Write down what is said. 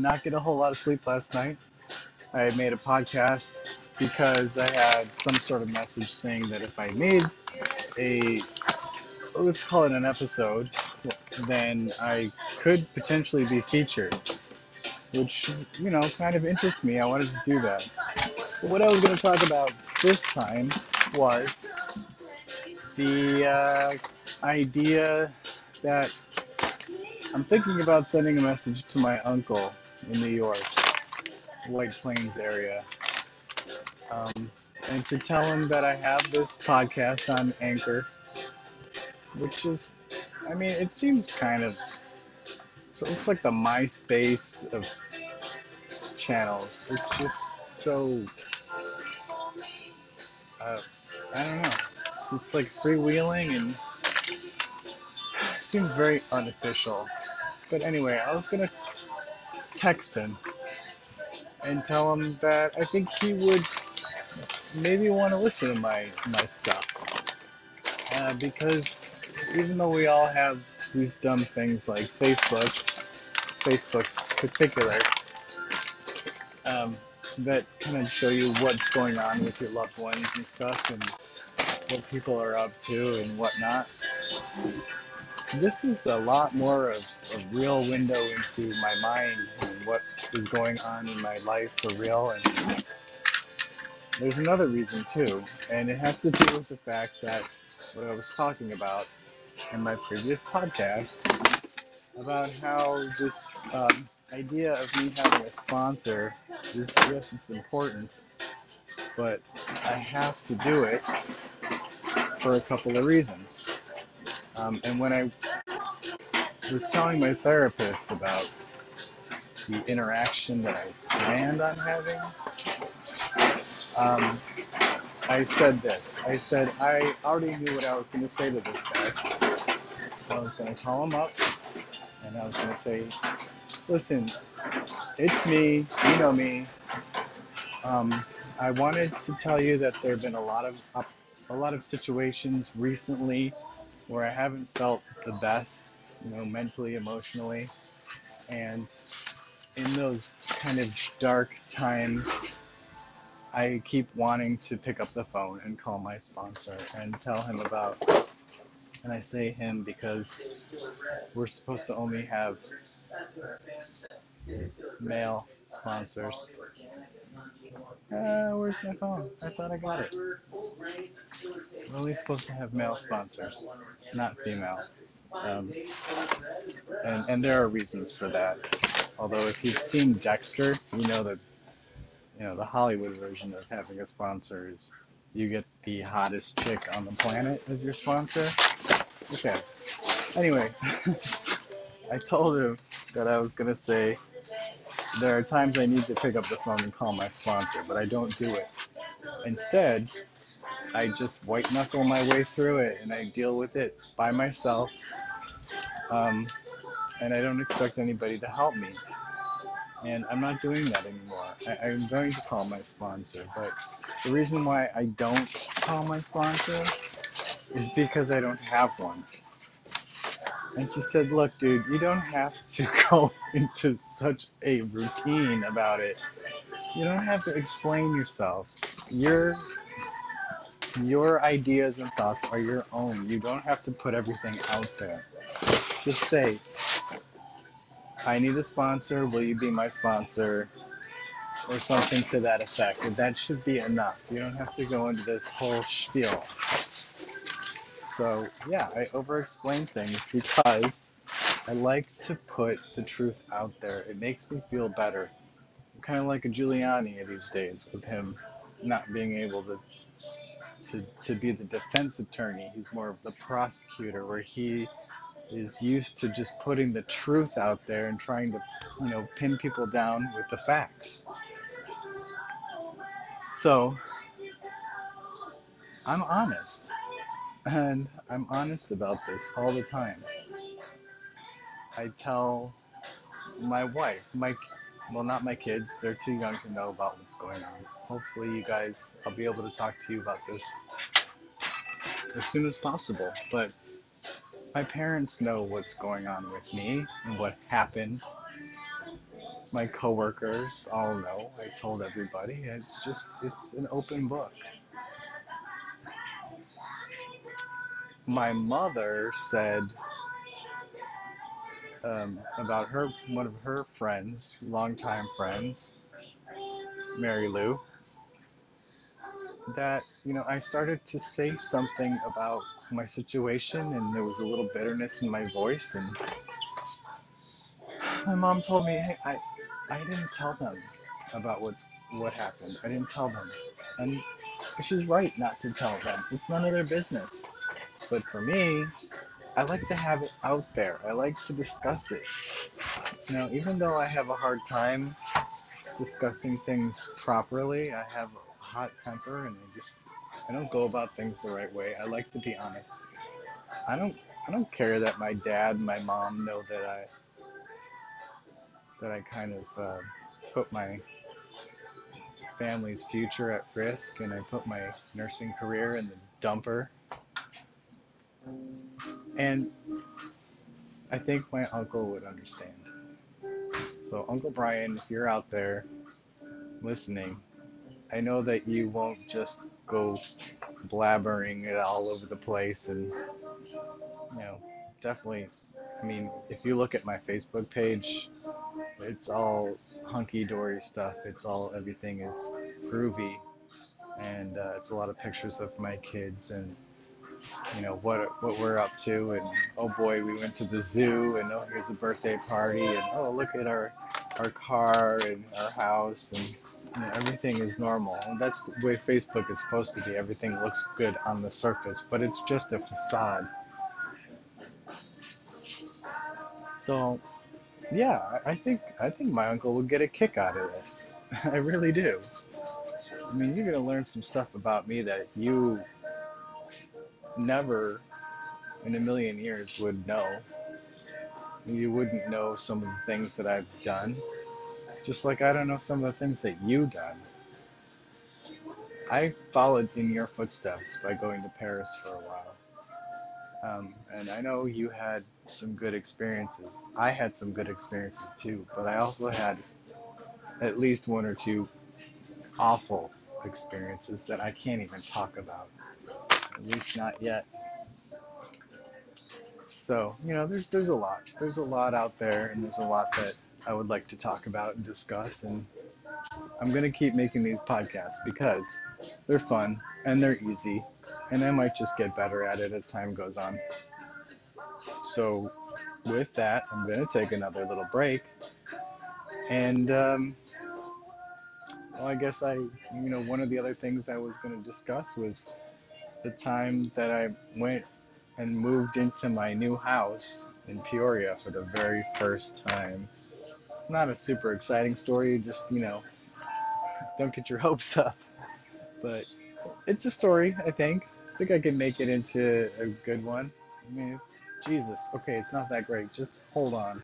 did not get a whole lot of sleep last night. I made a podcast because I had some sort of message saying that if I made a, let's call it an episode, then I could potentially be featured, which, you know, kind of interests me. I wanted to do that. But what I was going to talk about this time was the uh, idea that I'm thinking about sending a message to my uncle in New York, White Plains area, um, and to tell him that I have this podcast on Anchor, which is, I mean, it seems kind of, so it's like the MySpace of channels. It's just so, uh, I don't know. It's, it's like freewheeling and seems very unofficial. But anyway, I was gonna text him and tell him that I think he would maybe want to listen to my my stuff. Uh, because even though we all have these dumb things like Facebook, Facebook particular, um, that kind of show you what's going on with your loved ones and stuff and what people are up to and whatnot this is a lot more of a real window into my mind what is going on in my life for real. And there's another reason too, and it has to do with the fact that what I was talking about in my previous podcast about how this um, idea of me having a sponsor is yes, it's important, but I have to do it for a couple of reasons. Um, and when I was telling my therapist about the interaction that I planned on having, um, I said this. I said I already knew what I was going to say to this guy. So I was going to call him up and I was going to say, listen, it's me. You know me. Um, I wanted to tell you that there have been a lot of a lot of situations recently where I haven't felt the best, you know, mentally, emotionally. And in those kind of dark times, I keep wanting to pick up the phone and call my sponsor and tell him about. And I say him because we're supposed to only have male sponsors. Uh, where's my phone? I thought I got it. We're only supposed to have male sponsors, not female. Um, and, and there are reasons for that. Although if you've seen Dexter, you know that you know the Hollywood version of having a sponsor is you get the hottest chick on the planet as your sponsor. Okay. Anyway, I told him that I was gonna say there are times I need to pick up the phone and call my sponsor, but I don't do it. Instead, I just white knuckle my way through it and I deal with it by myself. Um, and I don't expect anybody to help me. And I'm not doing that anymore. I, I'm going to call my sponsor, but the reason why I don't call my sponsor is because I don't have one. And she said, Look, dude, you don't have to go into such a routine about it. You don't have to explain yourself. Your your ideas and thoughts are your own. You don't have to put everything out there. Just say, I need a sponsor. Will you be my sponsor? Or something to that effect. And that should be enough. You don't have to go into this whole spiel. So yeah, I over explain things because I like to put the truth out there. It makes me feel better. I'm kind of like a Giuliani these days with him not being able to to, to be the defense attorney. He's more of the prosecutor where he is used to just putting the truth out there and trying to, you know, pin people down with the facts. So, I'm honest. And I'm honest about this all the time. I tell my wife, my well, not my kids, they're too young to know about what's going on. Hopefully, you guys, I'll be able to talk to you about this as soon as possible. But my parents know what's going on with me and what happened. my coworkers all know. I told everybody. It's just, it's an open book. My mother said um, about her, one of her friends, longtime friends, Mary Lou, that, you know, I started to say something about my situation and there was a little bitterness in my voice and my mom told me, hey, I, I didn't tell them about what's what happened. I didn't tell them. And she's right not to tell them. It's none of their business. But for me, I like to have it out there. I like to discuss it. You know, even though I have a hard time discussing things properly, I have a hot temper and I just I don't go about things the right way. I like to be honest. I don't I don't care that my dad and my mom know that I that I kind of uh, put my family's future at risk and I put my nursing career in the dumper. And I think my uncle would understand. So, Uncle Brian, if you're out there listening, I know that you won't just go blabbering it all over the place and, you know, definitely. I mean, if you look at my Facebook page, it's all hunky dory stuff. It's all everything is groovy, and uh, it's a lot of pictures of my kids and you know what what we're up to. And oh boy, we went to the zoo, and oh here's a birthday party, and oh look at our our car and our house, and everything is normal. And that's the way Facebook is supposed to be. Everything looks good on the surface, but it's just a facade. So yeah, I think I think my uncle would get a kick out of this. I really do. I mean, you're gonna learn some stuff about me that you never in a million years would know. You wouldn't know some of the things that I've done, just like I don't know some of the things that you've done. I followed in your footsteps by going to Paris for a while. Um, and I know you had some good experiences. I had some good experiences too, but I also had at least one or two awful experiences that I can't even talk about. At least not yet. So, you know, there's there's a lot. There's a lot out there and there's a lot that I would like to talk about and discuss and I'm going to keep making these podcasts because they're fun and they're easy and I might just get better at it as time goes on. So, with that, I'm going to take another little break. And, um, well, I guess I, you know, one of the other things I was going to discuss was the time that I went and moved into my new house in Peoria for the very first time. It's not a super exciting story, just, you know, don't get your hopes up. But it's a story, I think. I think I can make it into a good one. I mean, Jesus, okay, it's not that great. Just hold on.